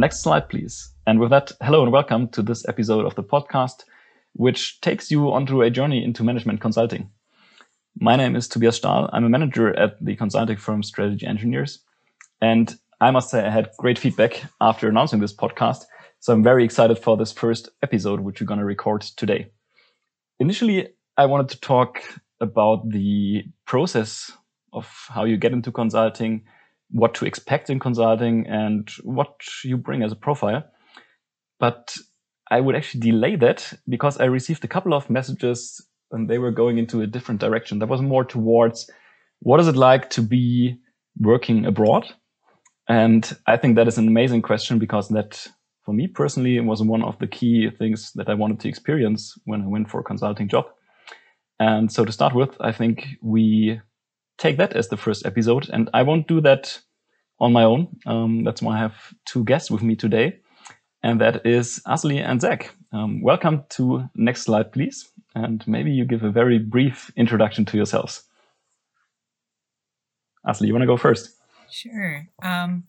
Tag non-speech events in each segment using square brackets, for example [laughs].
next slide, please. And with that, hello and welcome to this episode of the podcast, which takes you onto a journey into management consulting. My name is Tobias Stahl. I'm a manager at the consulting firm Strategy Engineers. And I must say, I had great feedback after announcing this podcast. So I'm very excited for this first episode, which we're going to record today. Initially, I wanted to talk about the process of how you get into consulting, what to expect in consulting, and what you bring as a profile. But I would actually delay that because I received a couple of messages and they were going into a different direction. That was more towards what is it like to be working abroad? And I think that is an amazing question because that, for me personally, was one of the key things that I wanted to experience when I went for a consulting job. And so to start with, I think we take that as the first episode. And I won't do that on my own. Um, that's why I have two guests with me today. And that is Asli and Zac. Um, welcome to next slide, please and maybe you give a very brief introduction to yourselves. Asli, you want to go first? Sure. Um,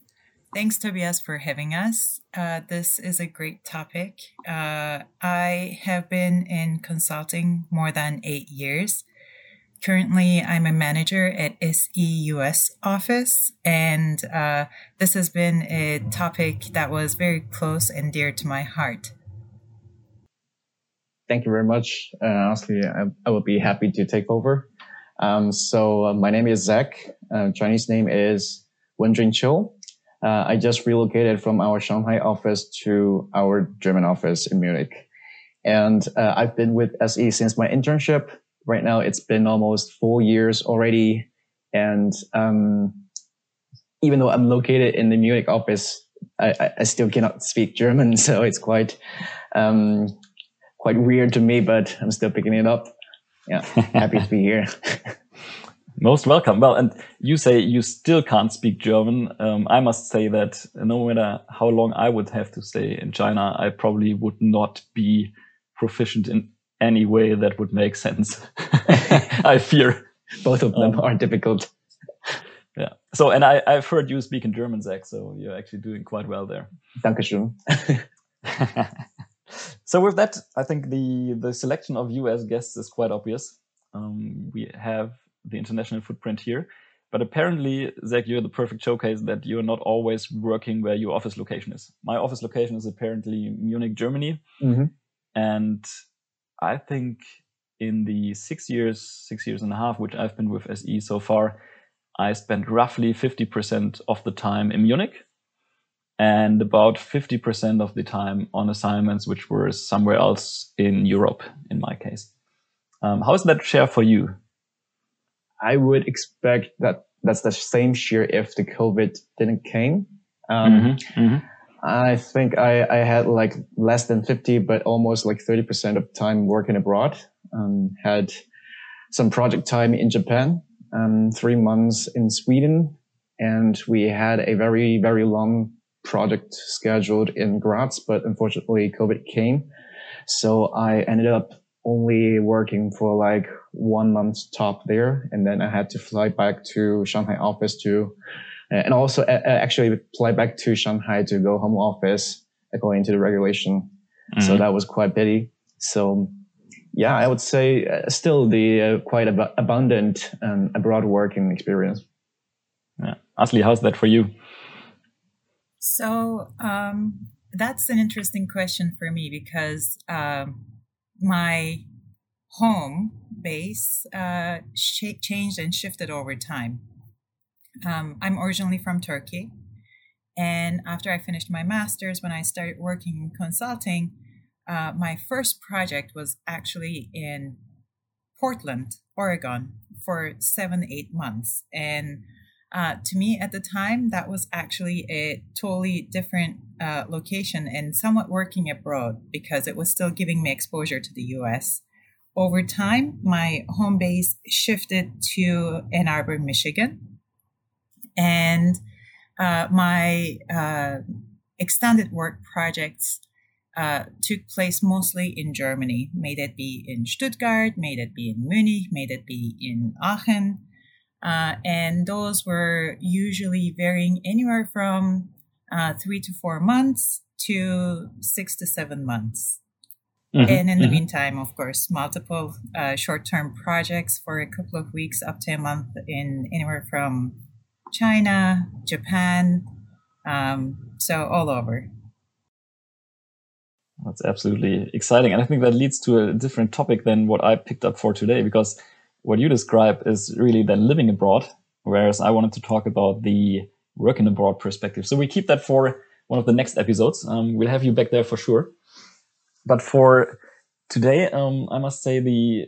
thanks, Tobias, for having us. Uh, this is a great topic. Uh, I have been in consulting more than eight years. Currently, I'm a manager at SE US office, and uh, this has been a topic that was very close and dear to my heart thank you very much. Uh, honestly, I, I will be happy to take over. Um, so uh, my name is Zac. Uh, Chinese name is Wenjun Chiu. Uh, I just relocated from our Shanghai office to our German office in Munich. And uh, I've been with SE since my internship. Right now, it's been almost four years already. And um, even though I'm located in the Munich office, I, I still cannot speak German. [laughs] So it's quite um, quite weird to me, but I'm still picking it up. Yeah, happy to be here. [laughs] Most welcome. Well, and you say you still can't speak German. Um, I must say that no matter how long I would have to stay in China, I probably would not be proficient in any way that would make sense. [laughs] [laughs] I fear. Both of them um, are difficult. Yeah. So, and I, I've heard you speak in German, Zac, so you're actually doing quite well there. Dankeschön. [laughs] So with that, I think the the selection of you as guests is quite obvious. Um, we have the international footprint here, but apparently, Zac, you're the perfect showcase that you're not always working where your office location is. My office location is apparently Munich, Germany, mm-hmm. and I think in the six years, six years and a half, which I've been with SE so far, I spent roughly 50% of the time in Munich and about 50% of the time on assignments which were somewhere else in Europe, in my case. Um, how is that share for you? I would expect that that's the same share if the COVID didn't came. Um, mm-hmm, mm-hmm. I think I, I had like less than 50, but almost like 30% of time working abroad. Um, had some project time in Japan, um, three months in Sweden, and we had a very, very long project scheduled in Graz, but unfortunately COVID came. So I ended up only working for like one month top there. And then I had to fly back to Shanghai office to, and also uh, actually fly back to Shanghai to go home office according to the regulation. Mm-hmm. So that was quite pity. So yeah, I would say uh, still the uh, quite ab- abundant um, abroad working experience. Yeah. Asli, how's that for you? So um, that's an interesting question for me because um, my home base uh, sh- changed and shifted over time. Um, I'm originally from Turkey. And after I finished my master's, when I started working in consulting, uh, my first project was actually in Portland, Oregon, for seven, eight months. And uh, to me at the time, that was actually a totally different uh, location and somewhat working abroad because it was still giving me exposure to the US. Over time, my home base shifted to Ann Arbor, Michigan. And uh, my uh, extended work projects uh, took place mostly in Germany. May that be in Stuttgart, may that be in Munich, may that be in Aachen, uh, and those were usually varying anywhere from uh, three to four months to six to seven months. Mm-hmm. And in the mm-hmm. meantime, of course, multiple uh, short term projects for a couple of weeks up to a month in anywhere from China, Japan, um, so all over. That's absolutely exciting. And I think that leads to a different topic than what I picked up for today, because what you describe is really then living abroad, whereas I wanted to talk about the working abroad perspective. So we keep that for one of the next episodes. Um, we'll have you back there for sure. But for today, um, I must say the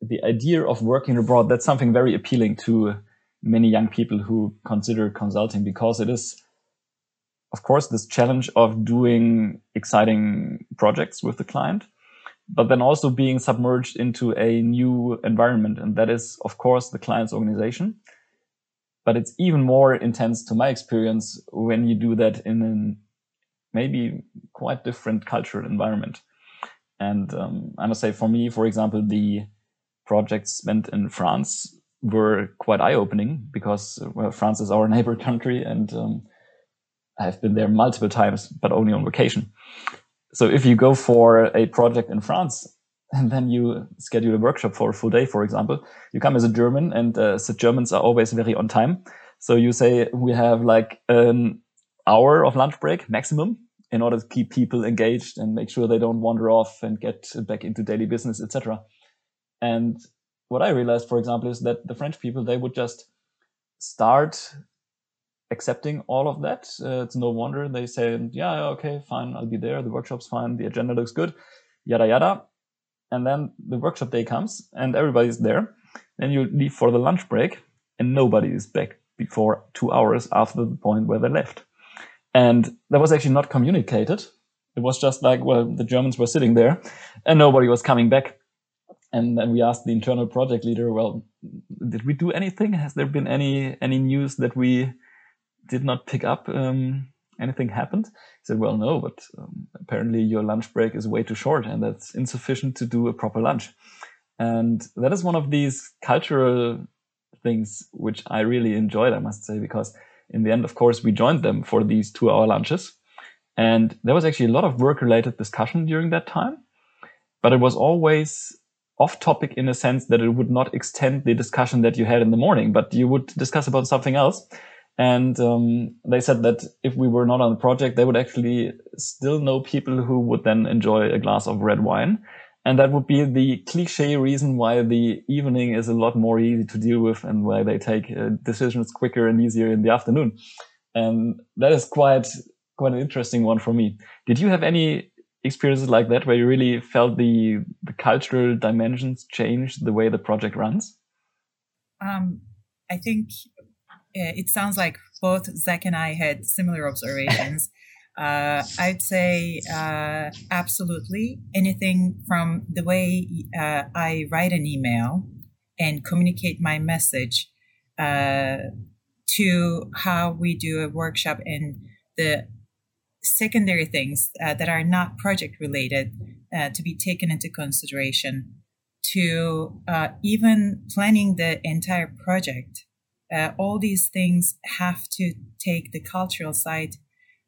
the idea of working abroad that's something very appealing to many young people who consider consulting because it is of course, this challenge of doing exciting projects with the client, but then also being submerged into a new environment. And that is, of course, the client's organization. But it's even more intense to my experience when you do that in a maybe quite different cultural environment. And um, I must say, for me, for example, the projects spent in France were quite eye opening because well, France is our [laughs] neighbor country and um, I've been there multiple times, but only on vacation. So if you go for a project in France [laughs] and then you schedule a workshop for a full day, for example, you come as a German and uh, the Germans are always very on time. So you say we have like an hour of lunch break maximum in order to keep people engaged and make sure they don't wander off and get back into daily business, etc. And what I realized, for example, is that the French people, they would just start accepting all of that. Uh, it's no wonder they say, yeah, okay, fine, I'll be there. The workshop's fine. The agenda looks good, yada, yada. And then the workshop day comes and everybody's there. Then you leave for the lunch break and nobody is back before two hours after the point where they left. And that was actually not communicated. It was just like, well, the Germans were sitting there and nobody was coming back. And then we asked the internal project leader, well, did we do anything? Has there been any, any news that we did not pick up um, anything happened. He said, well, no, but um, apparently your lunch break is way too short and that's insufficient to do a proper lunch. And that is one of these cultural things which I really enjoyed, I must say, because in the end, of course, we joined them for these two hour lunches. And there was actually a lot of work related discussion during that time, but it was always off topic in a sense that it would not extend the discussion that you had in the morning, but you would discuss about something else. And um, they said that if we were not on the project, they would actually still know people who would then enjoy a glass of red wine. And that would be the cliche reason why the evening is a lot more easy to deal with and why they take uh, decisions quicker and easier in the afternoon. And that is quite, quite an interesting one for me. Did you have any experiences like that where you really felt the, the cultural dimensions change the way the project runs? Um, I think it sounds like both Zac and I had similar observations. [laughs] Uh, I'd say uh, absolutely anything from the way uh, I write an email and communicate my message uh, to how we do a workshop and the secondary things uh, that are not project related uh, to be taken into consideration to even planning the entire project uh, all these things have to take the cultural side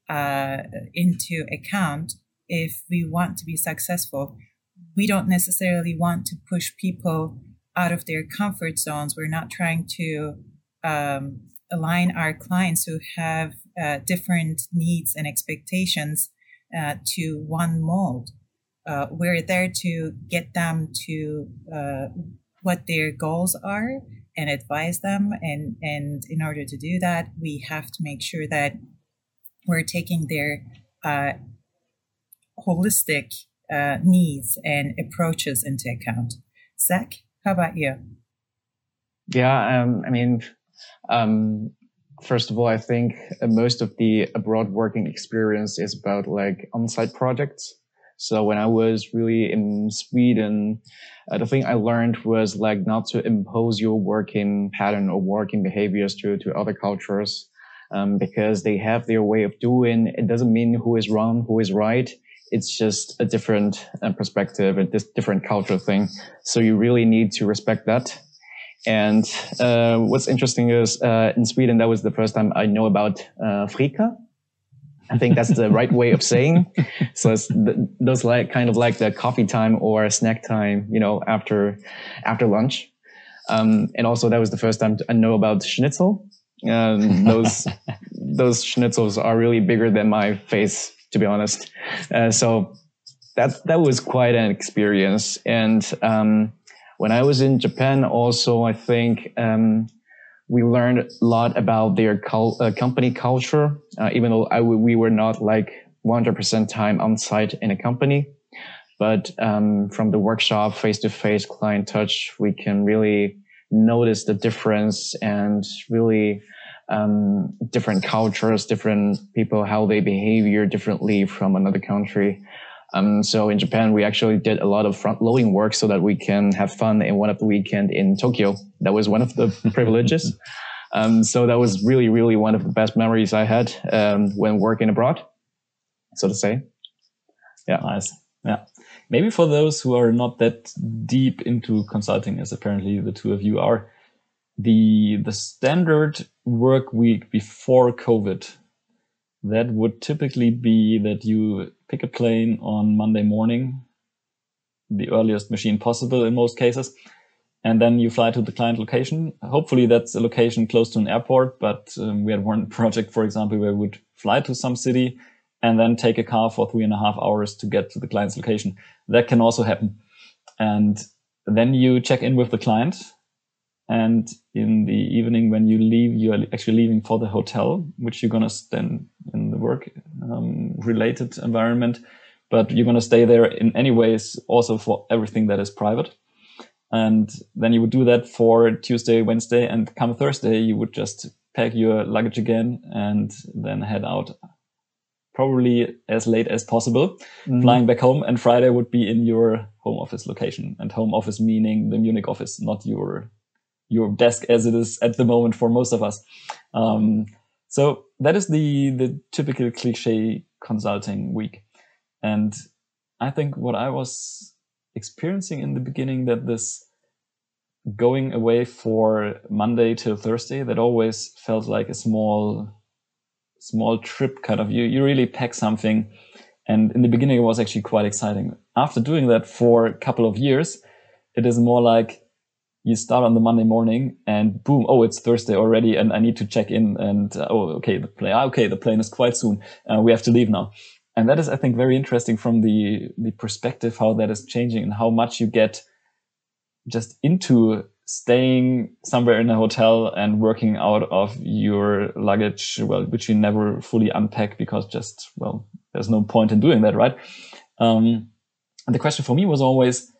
uh, into account if we want to be successful. We don't necessarily want to push people out of their comfort zones. We're not trying to um, align our clients who have uh, different needs and expectations uh, to one mold. Uh, we're there to get them to uh, what their goals are and advise them. And, and in order to do that, we have to make sure that we're taking their uh, holistic needs and approaches into account. Zac, how about you? Yeah, um, I mean, um, first of all, I think most of the abroad working experience is about like on-site projects. So when I was really in Sweden, uh, the thing I learned was like not to impose your working pattern or working behaviors to, to other cultures. Um, because they have their way of doing. It doesn't mean who is wrong, who is right. It's just a different uh, perspective, a different cultural thing. So you really need to respect that. And uh, what's interesting is uh, in Sweden, that was the first time I know about uh, Fika. I think that's the right way of saying. [laughs] So it's those like kind of like the coffee time or snack time, you know, after after lunch. Um, and also that was the first time I know about schnitzel. Um, [laughs] those those schnitzels are really bigger than my face, to be honest. Uh, so that that was quite an experience. And um, when I was in Japan, also I think um, we learned a lot about their cul- uh, company culture, uh, even though we were not like 100% time on site in a company. But um, from the workshop, face to face client touch, we can really notice the difference and really um, different cultures, different people, how they behave differently from another country. Um, so in Japan, we actually did a lot of front loading work so that we can have fun in one of the weekend in Tokyo. That was one of the [laughs] privileges. Um, so that was really, really one of the best memories I had um, when working abroad, so to say. Yeah. Nice. Yeah. Maybe for those who are not that deep into consulting, as apparently the two of you are, the the standard work week before COVID, that would typically be that you pick a plane on Monday morning, the earliest machine possible in most cases. And then you fly to the client location. Hopefully that's a location close to an airport, but um, we had one [laughs] project, for example, where we would fly to some city and then take a car for three and a half hours to get to the client's location. That can also happen. And then you check in with the client. And in the evening, when you leave, you are actually leaving for the hotel, which you're going to spend in the work um, related environment, but you're going to stay there in any ways also for everything that is private. And then you would do that for Tuesday, Wednesday, and come Thursday, you would just pack your luggage again and then head out probably as late as possible, mm. flying back home. And Friday would be in your home office location and home office meaning the Munich office, not your your desk as it is at the moment for most of us. Um, so that is the the typical cliche consulting week, and I think what I was experiencing in the beginning that this going away for Monday till Thursday that always felt like a small small trip kind of you you really pack something. And in the beginning it was actually quite exciting. After doing that for a couple of years it is more like you start on the Monday morning and boom, oh, it's Thursday already and I need to check in and, uh, oh, okay, the plane, ah, okay, the plane is quite soon. Uh, we have to leave now. And that is, I think, very interesting from the, the perspective, how that is changing and how much you get just into staying somewhere in a hotel and working out of your luggage, well, which you never fully unpack because just, well, there's no point in doing that, right? Um, and the question for me was always,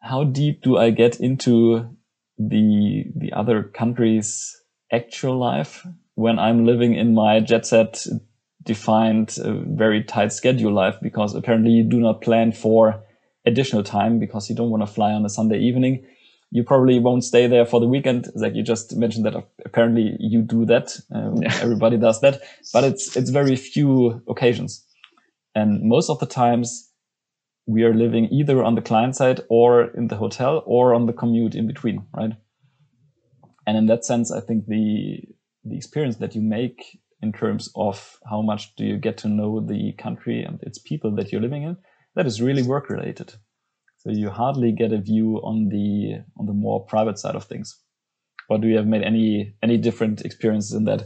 how deep do I get into the the other country's actual life when I'm living in my jet set defined uh, very tight schedule life because apparently you do not plan for additional time because you don't want to fly on a Sunday evening. You probably won't stay there for the weekend. Like you just mentioned that apparently you do that. Um, yeah. [laughs] Everybody does that, but it's, it's very few occasions. And most of the times we are living either on the client side or in the hotel or on the commute in between, right? And in that sense, I think the the experience that you make in terms of how much do you get to know the country and its people that you're living in, that is really work related. So you hardly get a view on the on the more private side of things. Or do you have made any any different experiences in that?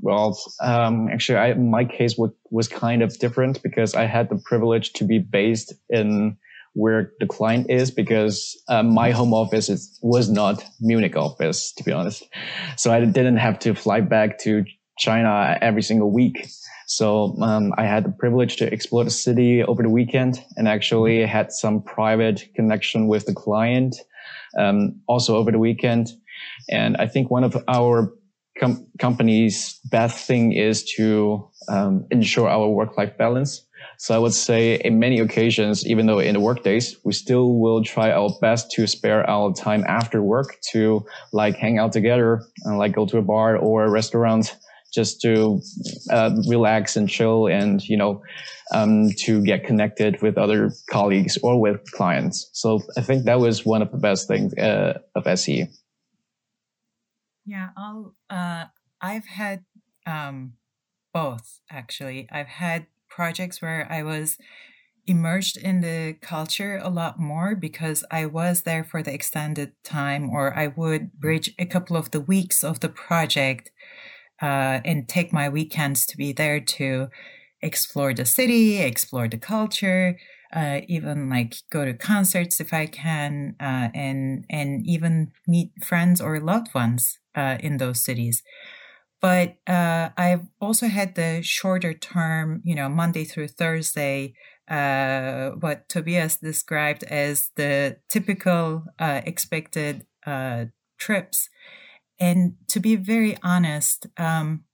Well, um, actually, I, my case w- was kind of different because I had the privilege to be based in where the client is because um, my home office is, was not Munich office, to be honest. So I didn't have to fly back to China every single week. So um, I had the privilege to explore the city over the weekend and actually had some private connection with the client um, also over the weekend. And I think one of our com- company's best thing is to um, ensure our work-life balance. So I would say in many occasions, even though in the work days, we still will try our best to spare our time after work to like hang out together and like go to a bar or a restaurant just to uh, relax and chill and, you know, um, to get connected with other colleagues or with clients. So I think that was one of the best things uh, of SE. Yeah, I'll, uh, I've had um, both, actually. I've had projects where I was immersed in the culture a lot more because I was there for the extended time, or I would bridge a couple of the weeks of the project uh, and take my weekends to be there to explore the city, explore the culture, uh, even like go to concerts if I can, uh, and and even meet friends or loved ones uh, in those cities. But uh, I've also had the shorter term, you know, Monday through Thursday uh, what Tobias described as the typical uh, expected uh, trips. And to be very honest, um,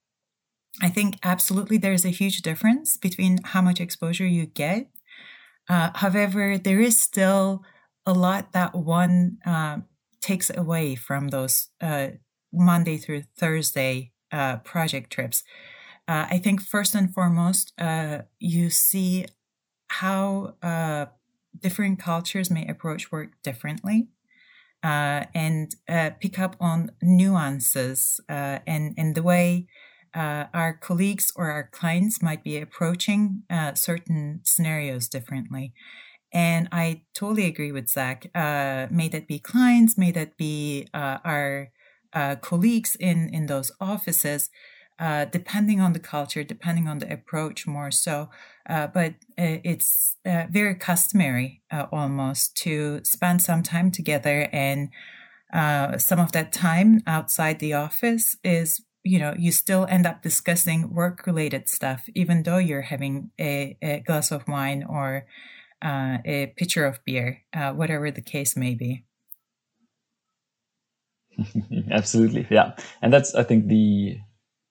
I think absolutely there's a huge difference between how much exposure you get. Uh, however, there is still a lot that one uh, takes away from those uh, Monday through Thursday project trips. I think first and foremost, you see how uh, different cultures may approach work differently uh, and uh, pick up on nuances uh, and, and the way uh, our colleagues or our clients might be approaching uh, certain scenarios differently. And I totally agree with Zac. may that be clients, may that be our colleagues in, in those offices uh, depending on the culture, depending on the approach more so. Uh, but uh, it's uh, very customary uh, almost to spend some time together and uh, some of that time outside the office is you know you still end up discussing work related stuff even though you're having a, a glass of wine or a pitcher of beer whatever the case may be [laughs] absolutely yeah. And that's i think the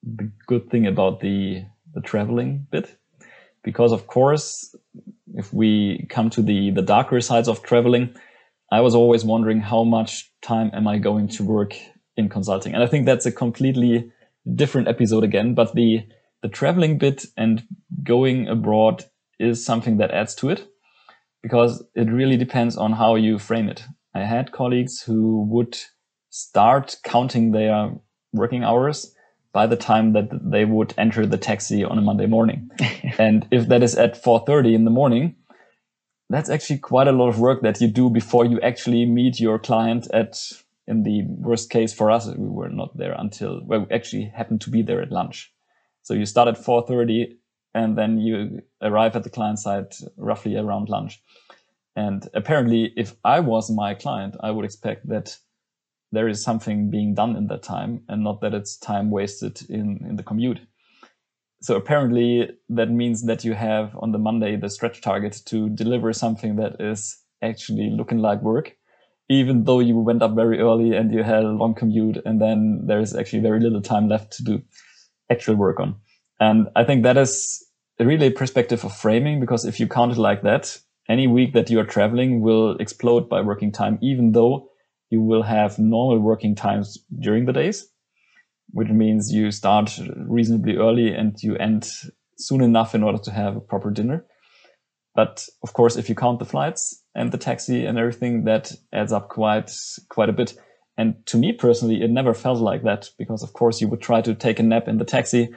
the good thing about the the traveling bit. Because of course if we come to the the darker sides of traveling i was always wondering how much time am i going to work in consulting? And i think that's a completely different episode again but the the traveling bit and going abroad is something that adds to it because it really depends on how you frame it. I had colleagues who would start counting their working hours by the time that they would enter the taxi on a Monday morning. [laughs] and if that is at 4:30 in the morning, that's actually quite a lot of work that you do before you actually meet your client at in the worst case for us we were not there until well we actually happened to be there at lunch. So you start at 4:30 and then you arrive at the client side roughly around lunch. And apparently if I was my client, I would expect that there is something being done in that time and not that it's time wasted in, in the commute. So apparently that means that you have on the Monday the stretch target to deliver something that is actually looking like work, even though you went up very early and you had a long commute and then there's actually very little time left to do actual work on. And I think that is really a perspective of framing because if you count it like that, any week that you are traveling will explode by working time, even though you will have normal working times during the days, which means you start reasonably early and you end soon enough in order to have a proper dinner. But of course, if you count the flights and the taxi and everything, that adds up quite, quite a bit. And to me personally, it never felt like that because of course you would try to take a nap in the taxi.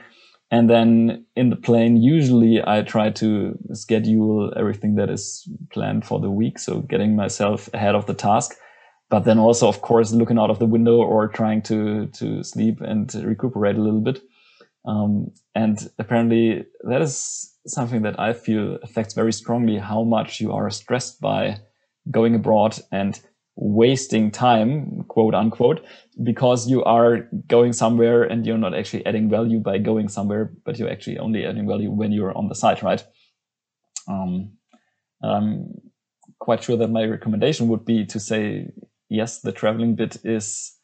And then in the plane, usually I try to schedule everything that is planned for the week. So getting myself ahead of the task but then also, of course, looking out of the window or trying to to sleep and recuperate a little bit. Um, and apparently, that is something that I feel affects very strongly how much you are stressed by going abroad and wasting time, quote unquote, because you are going somewhere and you're not actually adding value by going somewhere, but you're actually only adding value when you're on the site, right? Um, I'm quite sure that my recommendation would be to say yes, the traveling bit is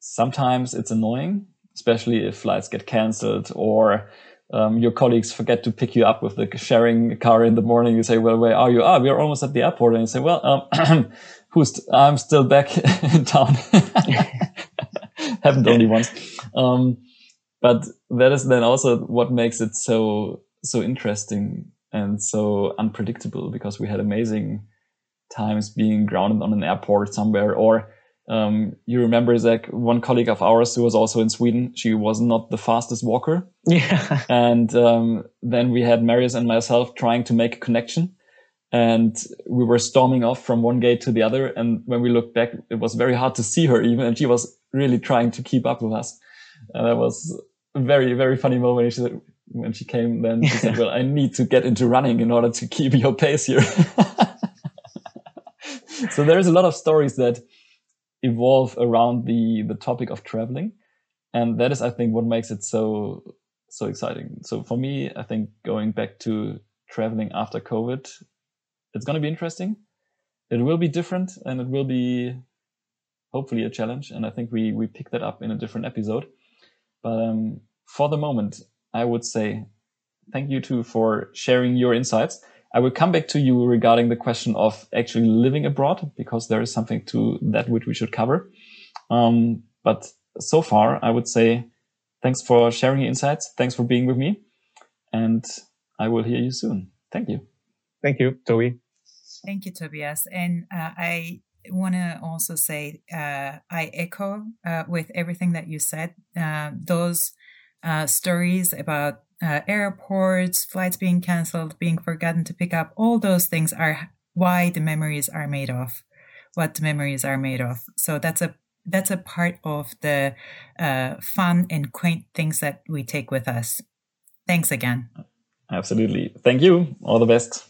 sometimes it's annoying, especially if flights get cancelled or um, your colleagues forget to pick you up with the sharing car in the morning. You say, well, where are you? Ah, we are almost at the airport. And you say, well, um, [clears throat] who's, I'm still back [laughs] in town. [laughs] Happened only once. Um, but that is then also what makes it so, so interesting and so unpredictable because we had amazing times being grounded on an airport somewhere or Um, you remember Zac, one colleague of ours who was also in Sweden. She was not the fastest walker. [laughs] Yeah. and um, then we had Marius and myself trying to make a connection. And we were storming off from one gate to the other. And when we looked back, it was very hard to see her even. And she was really trying to keep up with us. And that was a very, very funny moment. She said, when she came, then she said, [laughs] well, I need to get into running in order to keep your pace here. [laughs] [laughs] so there's a lot of stories that evolve around the the topic of traveling. And that is i think what makes it so so exciting. So for me i think going back to traveling after covid it's going to be interesting. It will be different and it will be hopefully a challenge. And i think we we pick that up in a different episode. But um, for the moment i would say thank you too for sharing your insights I will come back to you regarding the question of actually living abroad because there is something to that which we should cover. Um, but so far, I would say thanks for sharing your insights. Thanks for being with me. And I will hear you soon. Thank you. Thank you, Toby. Thank you, Tobias. And uh, I want to also say uh, I echo uh, with everything that you said. Uh, those uh, stories about uh, airports, flights being canceled, being forgotten to pick up, all those things are why the memories are made of, what the memories are made of. So that's a that's a part of the uh, fun and quaint things that we take with us. Thanks again. Absolutely. Thank you. All the best.